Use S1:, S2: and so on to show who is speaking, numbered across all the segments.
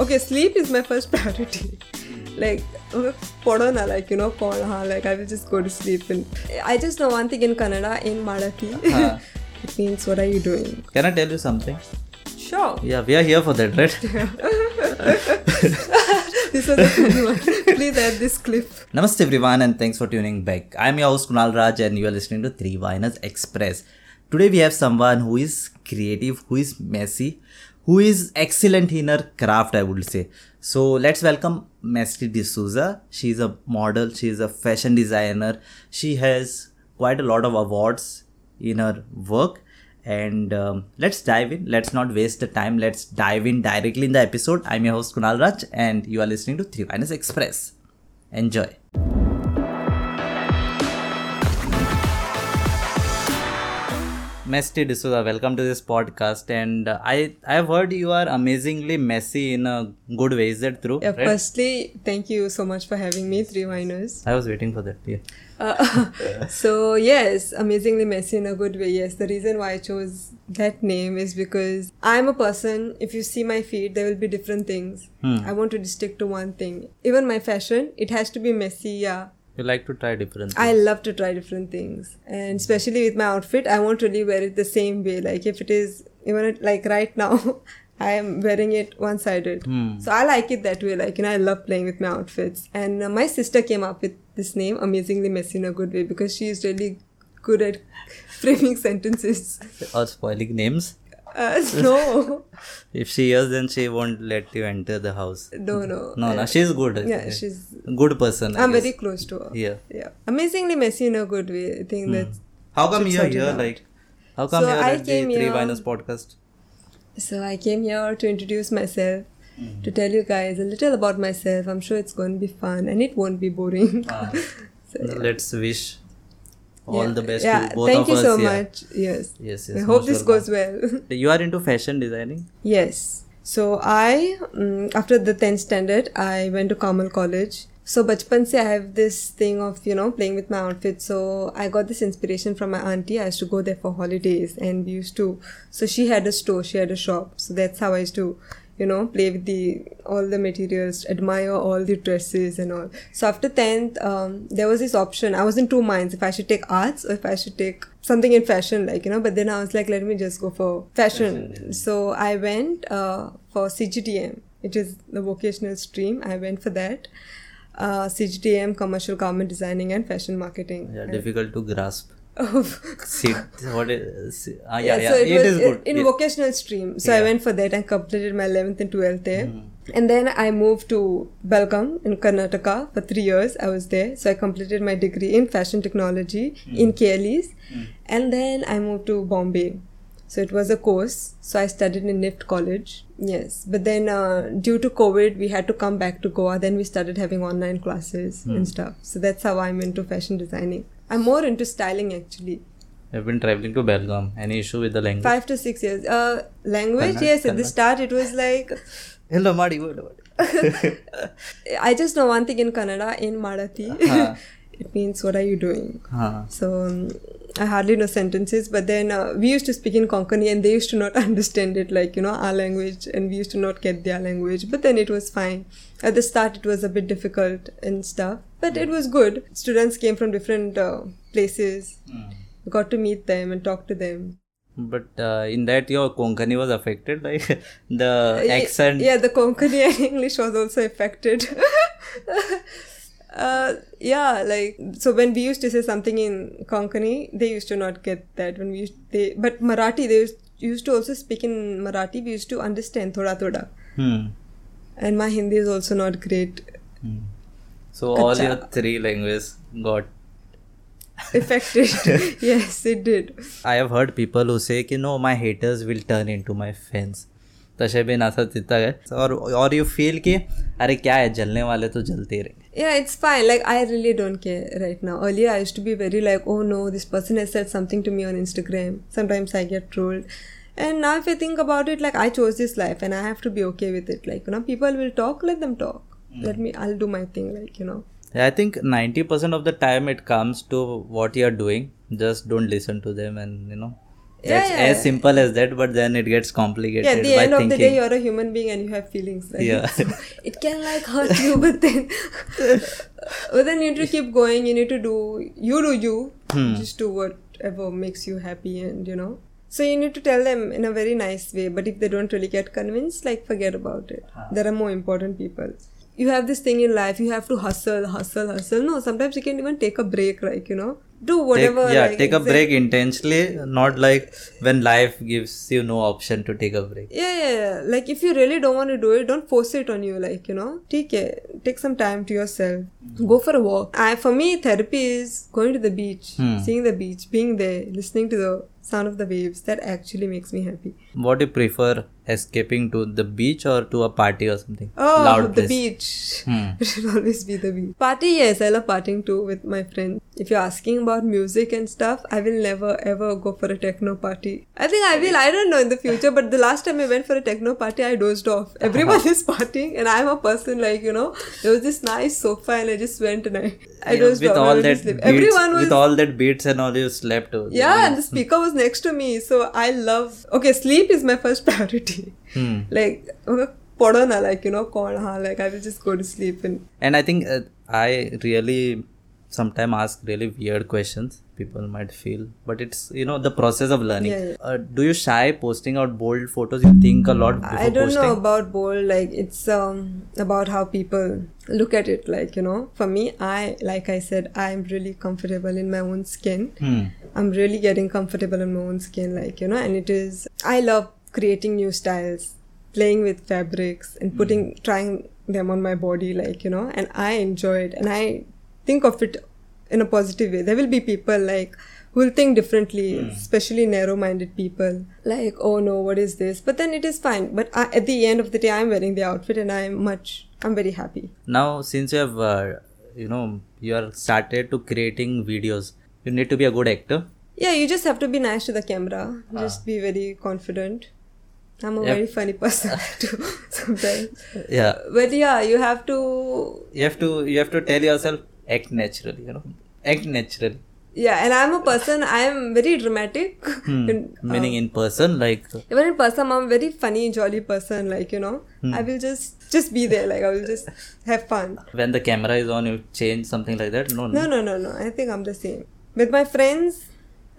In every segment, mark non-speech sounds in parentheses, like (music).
S1: okay sleep is my first (laughs) priority. Like podona like you know call huh? like i will just go to sleep and i just know one thing in kannada in marathi
S2: huh. (laughs)
S1: it means what are you doing?
S2: Can i tell you something?
S1: Sure.
S2: Yeah we are here for that right? (laughs)
S1: This was a good one please add this clip.
S2: Namaste everyone and thanks for tuning back. I'm your host kunal raj and you are listening to three viners express. Today we have someone who is creative who is messy who is excellent in her craft, I would say. So let's welcome Mesty D'Souza. She's a model, she is a fashion designer. She has quite a lot of awards in her work. And um, let's dive in. Let's not waste the time. Let's dive in directly in the episode. I'm your host Kunal Raj and you are listening to Three Viners Express. Enjoy. Mesty D'Souza, welcome to this podcast. And uh, I I've heard you are amazingly messy in a good way. Is that true?
S1: Yeah,
S2: Right?
S1: firstly, thank you so much for having me, Three Viners.
S2: I was waiting for that. Yeah.
S1: Uh, (laughs) so yes, amazingly messy in a good way. Yes, the reason why I chose that name is because I'm a person. If you see my feed, there will be different things.
S2: Hmm.
S1: I want to stick to one thing. Even my fashion, it has to be messy. Yeah,
S2: You like to try different
S1: I love to try different things, and especially with my outfit, I won't really wear it the same way. Like if it is even it- like right now, (laughs) I am wearing it one-sided.
S2: Hmm.
S1: So I like it that way. Like you know, I love playing with my outfits. And uh, my sister came up with this name, amazingly messy in a good way, because she is really good at (laughs) framing sentences.
S2: Or spoiling names.
S1: Uh, (laughs) no,
S2: If she hears, then she won't let you enter the house.
S1: no, no.
S2: No, no, she's good.
S1: Yeah, she's.
S2: good person. I
S1: I'm
S2: guess.
S1: very close to her.
S2: Yeah.
S1: Yeah, amazingly messy in a good way. I think that's
S2: How come you're here?
S1: out.
S2: Like, how come
S1: So
S2: you're
S1: I
S2: at the Three
S1: here-
S2: Viners podcast?
S1: So I came here to introduce myself, to tell you guys a little about myself. I'm sure it's going to be fun and it won't be boring.
S2: Ah. (laughs)
S1: So,
S2: Let's wish all
S1: yeah.
S2: the best
S1: Yeah,
S2: to both
S1: thank
S2: of
S1: you
S2: us.
S1: so
S2: yeah.
S1: much. Yes.
S2: Yes, yes.
S1: I hope this goes well. (laughs)
S2: You are into fashion designing?
S1: yes. So I, mm, after the 10th standard, I went to Kamal College. So bachpan se I have this thing of, you know, playing with my outfit. So I got this inspiration from my auntie. I used to go there for holidays and we used to, so she had a store, she had a shop. So that's how I used to, you know, play with the, all the materials, admire all the dresses and all. So after 10th, um, there was this option. I was in two minds if I should take arts or if I should take something in fashion, like, you know, but then I was like, let me just go for fashion. So I went uh, for CGTM, which is the vocational stream. I went for that. Uh, CGTM, commercial garment designing and fashion marketing.
S2: Yeah, difficult to grasp.
S1: Oh,
S2: See, what is, ah, yeah, yeah,
S1: so it,
S2: it
S1: was
S2: is good.
S1: in
S2: Yeah.
S1: vocational stream. So I went for that and completed my 11th and 12th there.
S2: Hmm.
S1: And then I moved to Belgaum in Karnataka for three years. I was there. So I completed my degree in fashion technology
S2: Hmm.
S1: in KLEs. And then I moved to Bombay. So it was a course. So I studied in NIFT College. Yes. But then uh, due to COVID, we had to come back to Goa. Then we started having online classes
S2: Hmm.
S1: and stuff. So that's how I'm into fashion designing. I'm more into styling actually.
S2: I've been traveling to Belgaum. Any issue with the language?
S1: Five to six years. Uh, language, yes. At the start, it was like (laughs)
S2: Hello, Madi. (laughs)
S1: I just know one thing in Kannada, in Marathi.
S2: Huh. (laughs)
S1: it means what are you doing?
S2: Huh.
S1: So um, I hardly know sentences, but then uh, we used to speak in Konkani and they used to not understand it, like you know our language, and we used to not get their language. But then it was fine. At the start, it was a bit difficult and stuff, but it was good. Students came from different uh, places. We got to meet them and talk to them.
S2: But uh, in that, your Konkani was affected, (laughs) like the accent.
S1: Yeah, the Konkani (laughs) and English was also affected. (laughs) uh, yeah, like so when we used to say something in Konkani, they used to not get that. When we used, they but Marathi they used, used to also speak in Marathi. We used to understand thoda thoda,
S2: Hmm.
S1: and my Hindi is also not great.
S2: Hmm. So all
S1: Kacha.
S2: your three languages got.
S1: Affected, (laughs) yes, it did.
S2: I have heard people who say कि no my haters will turn into my fans. तसे बिन असं तिथं आहे और और you feel कि अरे क्या है जलने वाले तो जलते ही रहेंगे
S1: Yeah, it's fine. Like I really don't care right now. Earlier, I used to be very like, oh no, this person has said something to me on Instagram. Sometimes I get trolled. And now, if I think about it, like I chose this life and I have to be okay with it. Like, you know, people will talk, let them talk. Let me, I'll do my thing, like, you know.
S2: I think 90% of the time it comes to what you're doing. Just don't listen to them and, you know,
S1: Yeah,
S2: That's
S1: yeah.
S2: as simple as that, but then it gets complicated
S1: yeah, at the
S2: by
S1: end of
S2: thinking.
S1: the day, you're a human being and you have feelings. Right?
S2: Yeah. (laughs)
S1: So it can like hurt you, but then, (laughs) but then you need to keep going. You need to do you do you.
S2: Hmm.
S1: Just do whatever makes you happy, and you know. So you need to tell them in a very nice way. But if they don't really get convinced, like forget about it. There are more important people. You have this thing in life. You have to hustle, hustle, hustle. No, sometimes you can even take a break. Like you know, do
S2: take,
S1: whatever.
S2: yeah,
S1: like,
S2: take a
S1: exact-
S2: break intentionally, not like when life gives you no option to take a break.
S1: Yeah, yeah, yeah. Like if you really don't want to do it, don't force it on you. Like you know, take it. Take some time to yourself. Go for a walk. I, for me, therapy is going to the beach,
S2: Hmm.
S1: seeing the beach, being there, listening to the sound of the waves. That actually makes me happy.
S2: What do you prefer, escaping to the beach or to a party or something?
S1: Oh,
S2: Loud
S1: the
S2: place.
S1: beach.
S2: Hmm.
S1: It (laughs) should always be the beach. Party, yes, I love partying too with my friends. If you're asking about music and stuff, I will never ever go for a techno party. I think I will, I don't know in the future, but the last time I went for a techno party, I dozed off. (laughs) Everyone is partying, and I'm a person like, you know, there was this nice sofa, and I just went and I, I
S2: Yeah,
S1: dozed
S2: with
S1: off.
S2: All that beats,
S1: Everyone was.
S2: with all that beats and all you slept.
S1: yeah, and the (laughs) speaker was next to me, so I love. Okay, sleep is my first priority actually.
S2: Hmm. (laughs)
S1: Like, padona, like, you know, kaun, ha, like, I will just go to sleep. And,
S2: and I think uh, I really sometimes ask really weird questions people might feel but it's you know the process of learning
S1: yeah, yeah.
S2: Uh, do you shy posting out bold photos you think a lot
S1: i don't
S2: posting?
S1: know about bold like it's um about how people look at it like you know for me i like i said i'm really comfortable in my own skin
S2: hmm.
S1: i'm really getting comfortable in my own skin like you know and it is i love creating new styles, playing with fabrics, and putting mm. trying them on my body. Like you know, and I enjoy it, and I think of it in a positive way. There will be people like who will think differently, mm. especially narrow-minded people. Like, oh no, what is this? But then it is fine. But I, at the end of the day, I'm wearing the outfit, and I'm much. I'm very happy.
S2: Now, since you have, uh, you know, you are started to creating videos, you need to be a good actor.
S1: Yeah, you just have to be nice to the camera. Ah. Just be very confident. I'm a
S2: Yep.
S1: very funny person (laughs) too (laughs) sometimes.
S2: Yeah,
S1: But yeah, you have to.
S2: you have to you have to tell yourself act naturally. You know, act naturally.
S1: Yeah, and I'm a person. I'm very dramatic.
S2: Hmm. (laughs)
S1: And, uh,
S2: Meaning in person, like
S1: even in person, I'm a very funny, jolly person. Like you know,
S2: Hmm.
S1: I will just just be there. Like I will just have fun.
S2: when the camera is on, you change something like that. No, no,
S1: No, no, no, no. I think I'm the same. With my friends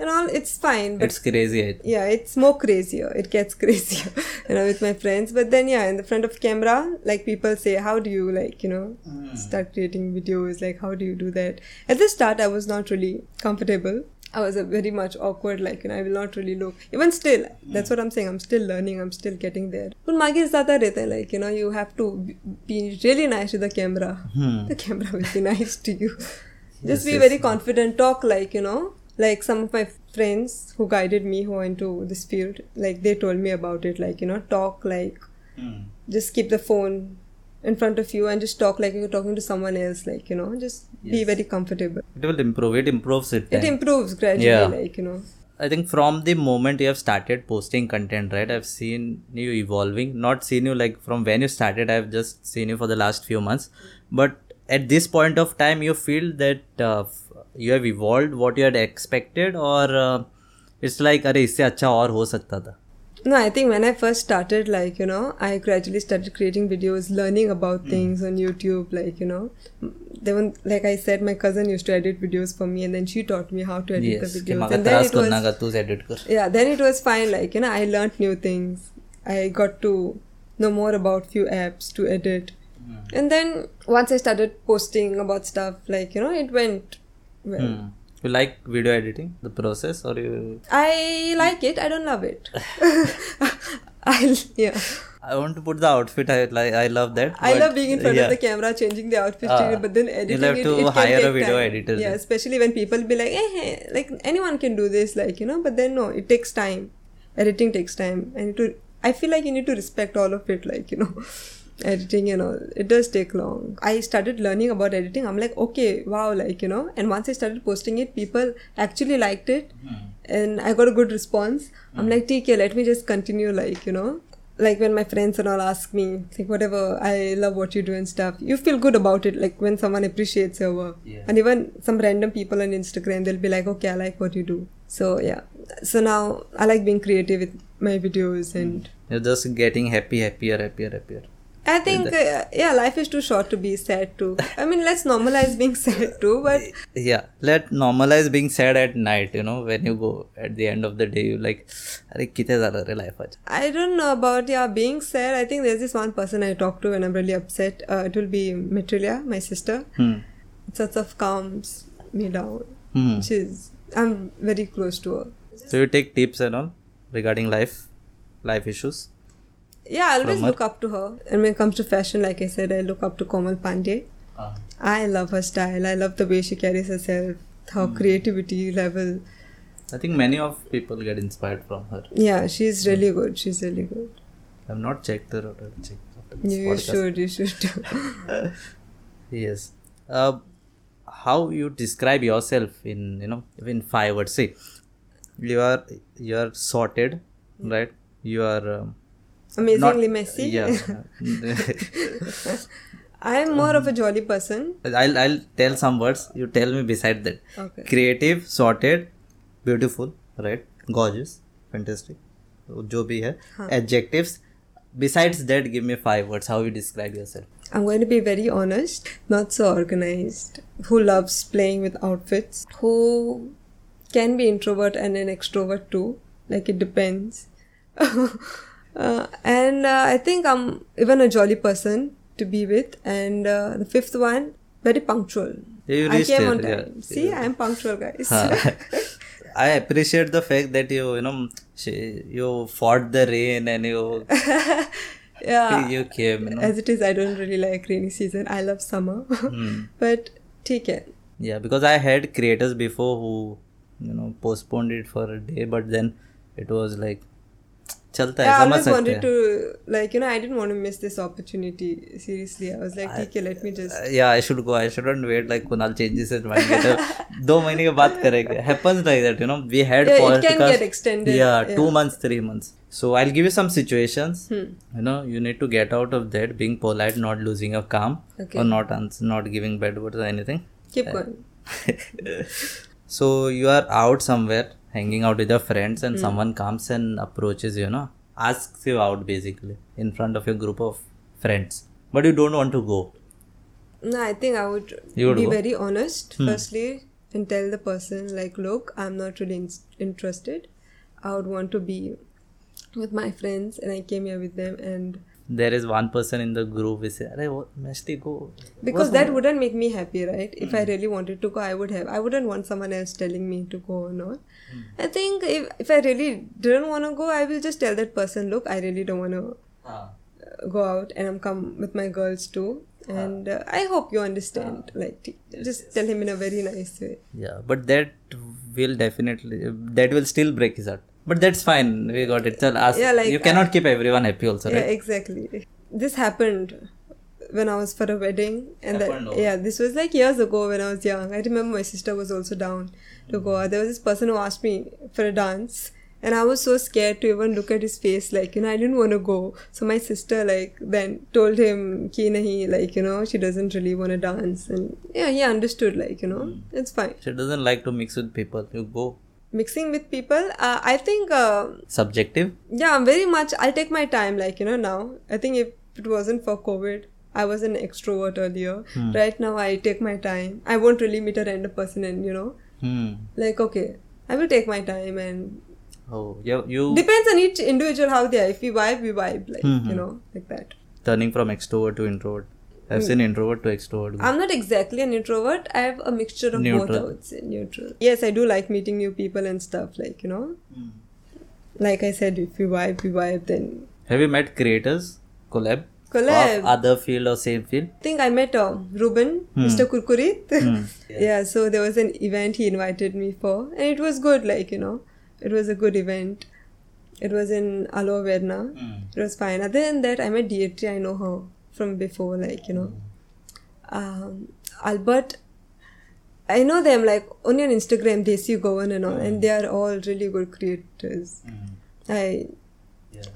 S1: and all, it's fine. But
S2: it's crazy. I think.
S1: yeah, it's more crazier. It gets (laughs) crazier, you know, with my friends. But then, yeah, in the front of camera, like people say, how do you like, you know, start creating videos? Like, how do you do that? At the start, I was not really comfortable. I was a very much awkward, like, you know, I will not really look. Even still, that's what I'm saying. I'm still learning. I'm still getting there. But मागे ज़्यादा रहता है, like, you know, you have to be- be really nice to the camera.
S2: Hmm.
S1: The camera will be (laughs) nice to you. Just
S2: Yes,
S1: be
S2: yes.
S1: very confident. Talk like, you know, like some of my friends who guided me who went to this field like they told me about it like you know talk like
S2: Hmm.
S1: just keep the phone in front of you and just talk like you're talking to someone else like you know just be very comfortable
S2: It will improve. It improves it.
S1: it improves gradually
S2: Yeah.
S1: like you know
S2: I think from the moment you have started posting content, right? I've seen you evolving. Not seen you like from when you started. I've just seen you for the last few months. But at this point of time, you feel that uh, f- you have evolved what you had expected, or uh, it's like अरे इससे अच्छा और हो सकता था.
S1: no i think when i first started like you know i gradually started creating videos learning about things on youtube like you know they were like i said my cousin used to edit videos for me and then she taught me how to edit
S2: Yes.
S1: the
S2: कि
S1: videos
S2: मगर
S1: and then
S2: त्रास
S1: it was
S2: करना का तूच edit कर.
S1: yeah then it was fine like you know i learned new things i got to know more about few apps to edit and then once i started posting about stuff like you know it went well
S2: Hmm. You like video editing, the process, or you?
S1: i like it i don't love it (laughs) i yeah
S2: I want to put the outfit. I like. I love that.
S1: I love being in front
S2: yeah.
S1: of the camera, changing the outfit, to but then editing
S2: have
S1: it,
S2: to
S1: it
S2: hire a video
S1: time.
S2: editor
S1: Yeah,
S2: then.
S1: especially when people be like, eh, hey, like anyone can do this, like you know. But then no, it takes time. Editing takes time, and to I feel like you need to respect all of it, like you know. Editing and all it does take long. I started learning about editing. I'm like okay wow like you know. And once i started posting it people actually liked it. Hmm. And i got a good response. I'm hmm. like okay let me just continue like you know. Like when my friends and all ask me like whatever i love what you do and stuff. You feel good about it like when someone appreciates your work.
S2: Yeah.
S1: and even some random people on instagram they'll be like okay i like what you do. So yeah. So now I like being creative with my videos and hmm.
S2: You're just getting happy, happier, happier, happier.
S1: I think uh, yeah, life is too short to be sad too. I mean, let's normalize being sad too, but
S2: Yeah, let normalize being sad at night. You know, when you go at the end of the day, you like, अरे किथे झालं रे life आज?
S1: I don't know about yeah being sad. I think there's this one person I talk to when I'm really upset. Uh, it will be Mitrilia, my sister.
S2: Hmm.
S1: It sort of calms me down.
S2: Hmm.
S1: She's I'm very close to her.
S2: So you take tips and all regarding life, life issues.
S1: Yeah, I always look up to her. And when it comes to fashion, like I said, I look up to Komal Pandey. I love her style. I love the way she carries herself, her
S2: Hmm.
S1: creativity level.
S2: I think many of people get inspired from her.
S1: Yeah, she's really good. She's really good.
S2: I've not checked her out. Check
S1: You, you
S2: podcast.
S1: should. You should. (laughs)
S2: Yes. Uh, how you describe yourself in you know in five words? See, you are you are sorted, right? You are um,
S1: Amazingly
S2: not-
S1: messy.
S2: Yeah. (laughs)
S1: I'm more of a jolly person.
S2: I'll I'll tell some words. You tell me beside that.
S1: Okay.
S2: Creative, sorted, beautiful, right? Gorgeous, fantastic. जो भी है adjectives. Besides that, give me five words. How you describe yourself?
S1: I'm going to be very honest, not so organized, who loves playing with outfits, who can be introvert and an extrovert too, like it depends. (laughs) uh, and uh, I think I'm even a jolly person to be with. And uh, the fifth one, very punctual.
S2: You
S1: I came
S2: there,
S1: on
S2: yeah.
S1: time. See, I'm punctual, guys. (laughs)
S2: I (laughs) appreciate the fact that you you know you fought the rain and you (laughs)
S1: yeah.
S2: you came you know
S1: As it is, I don't really like rainy season. I love summer.
S2: Hmm.
S1: but take it.
S2: yeah because I had creators before who you know postponed it for a day but then it was like चलता है समझ सकते हैं।
S1: I too like you know I didn't want to miss this opportunity seriously I was like ठीक है let me just
S2: yeah I should go I shouldn't wait like Kunal changes it mind get दो महीने के बाद करेंगे। Happens like that you know we had podcast yeah 2 months 3 months so I will give you some situations you know you need to get out of that being polite not losing a calm और not not giving bad words anything
S1: keep going
S2: so you are out somewhere hanging out with your friends and mm. someone comes and approaches you know asks you out basically in front of your group of friends but you don't want to go
S1: no i think i would,
S2: would
S1: be
S2: go?
S1: very honest hmm. firstly and tell the person like look i'm not really in- interested i would want to be with my friends and i came here with them and
S2: there is one person in the group who says, Mesty go.
S1: Because that wouldn't make me happy, right? If mm. I hmm. really wanted to go, I would have. I wouldn't want someone else telling me to go or not i think if, if i really didn't want to go i will just tell that person look i really don't want to ah.
S2: हाँ.
S1: go out and i'm come with my girls too. Ah. And uh, i hope you understand. Ah. Like t- just tell him in a very nice way.
S2: Yeah but that will definitely that will still break his heart. But that's fine. We got it. Tell us.
S1: Yeah, like,
S2: you cannot keep everyone happy also right?
S1: yeah exactly. This happened when i was for a wedding and that yeah this was like years ago when i was young. I remember my sister was also down to go there was this person who asked me for a dance and i was so scared to even look at his face like you know i didn't want to go. So my sister like then told him ki nahi like you know she doesn't really want to dance. And yeah he understood like you know
S2: Hmm.
S1: it's fine.
S2: She doesn't like to mix with people. You go.
S1: Mixing with people? Uh, i think uh,
S2: subjective?
S1: yeah i'm very much. I'll take my time like you know now. I think if it wasn't for covid i was an extrovert earlier. Right now i take my time. I won't really meet a random person and you know
S2: hmm.
S1: like okay i will take my time and
S2: oh yeah, you
S1: depends on each individual how they are. If we vibe we vibe like you know like that.
S2: Turning from extrovert to introvert.
S1: Hmm.
S2: i've seen introvert to extrovert.
S1: I'm not exactly an introvert. I have a mixture of both
S2: Neutral.
S1: i would say neutral. Yes i do like meeting new people and stuff like you know. Like i said if we vibe we vibe then
S2: have you met creators? Collab
S1: collab
S2: other field or same field
S1: I think I met uh, Ruben, hmm. Mr. Kurkurit. Hmm. (laughs) yeah, so there was an event he invited me for, and it was good. Like you know, it was a good event. It was in Aloe Verna. Hmm. It was fine. Other than that, I met Dietri. I know her from before. Like you know, um, Albert. I know them like only on Instagram. they Desi Govan and all, and they are all really good creators. I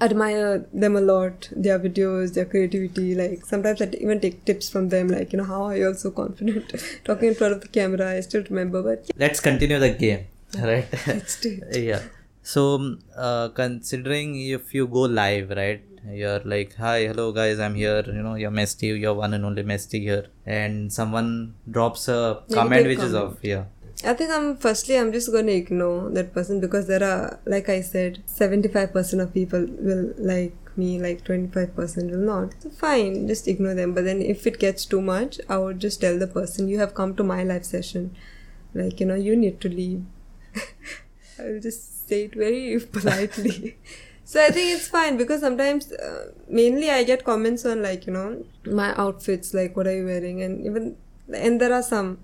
S1: admire them a lot their videos their creativity like sometimes i even take tips from them like you know how are you all so confident? (laughs) Talking in front of the camera i still remember but
S2: let's continue the game right (laughs)
S1: Let's do it. (laughs)
S2: yeah. So um, uh, considering if you go live right you're like hi hello guys i'm here you know you're Mesty you're one and only Mesty here and someone drops a comment which is
S1: comment.
S2: off yeah
S1: I think I'm firstly I'm just gonna ignore that person because there are like I said, seventy five percent of people will like me, like twenty five percent will not. So fine, just ignore them. But then if it gets too much, I would just tell the person you have come to my live session. Like, you know, you need to leave. (laughs) I will just say it very (laughs) politely. so I think it's fine because sometimes uh, mainly I get comments on like, you know, my outfits, like what are you wearing and even and there are some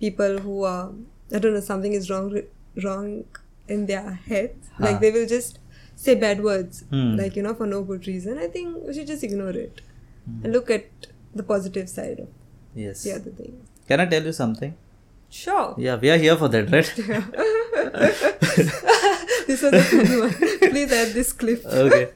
S1: people who are I don't know something is wrong wrong in their heads.
S2: Huh.
S1: Like they will just say bad words,
S2: Hmm.
S1: like you know, for no good reason. I think we should just ignore it and look at the positive side of
S2: yes
S1: the other thing.
S2: can i tell you something
S1: Sure.
S2: yeah we are here for that right (laughs)
S1: this was a funny one. (laughs) Please add this clip.
S2: okay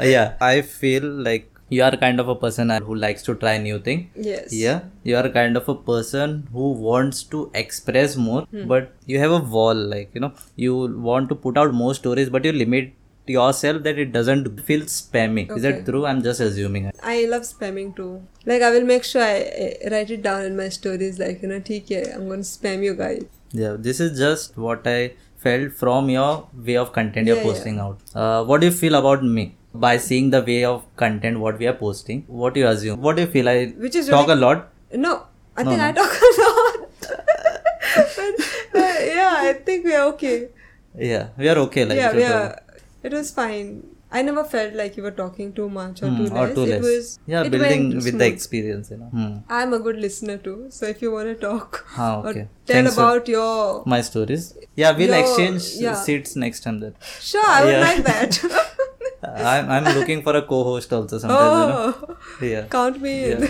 S2: Uh, yeah i feel like you are kind of a person who likes to try new thing.
S1: Yes.
S2: Yeah. You are kind of a person who wants to express more
S1: hmm.
S2: but you have a wall like you know you want to put out more stories but you limit yourself that it doesn't feel spammy okay. is that true? I'm just assuming.
S1: I love spamming too. Like i will make sure i write it down in my stories like you know TK, i'm gonna spam you guys.
S2: Yeah. This is just what i felt from your way of content
S1: yeah, you're
S2: posting yeah. out. Uh, what do you feel about me? By seeing the way of content what we are posting what do you assume what do you feel i
S1: Which is
S2: talk
S1: really-
S2: a lot
S1: No, I
S2: No,
S1: think
S2: no.
S1: I talk a lot. (laughs) but, uh, yeah, I think we're okay.
S2: yeah we are okay like
S1: yeah, yeah.
S2: talk.
S1: It was fine. I never felt like you were talking too much or
S2: Hmm,
S1: too
S2: or
S1: less.
S2: too
S1: it was
S2: yeah
S1: it
S2: building with the experience you know Hmm.
S1: I'm a good listener too. So if you want to talk (laughs)
S2: Ah,
S1: or
S2: okay.
S1: tell
S2: Thanks
S1: about your
S2: my stories yeah we'll
S1: Your-
S2: exchange
S1: yeah.
S2: seats next time then
S1: sure, I would
S2: Yeah.
S1: like that. (laughs)
S2: I'm, I'm looking for a co-host also sometimes you know.
S1: Oh,
S2: yeah.
S1: count me in.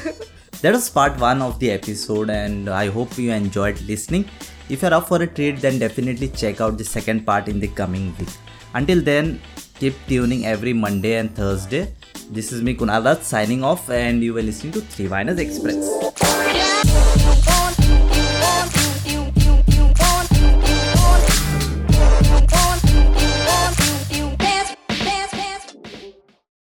S2: that was part one of the episode and i hope you enjoyed listening. If you're up for a treat then definitely check out the second part in the coming week. Until then keep tuning every monday and thursday. This is me kunal signing off and you were listening to three Viners express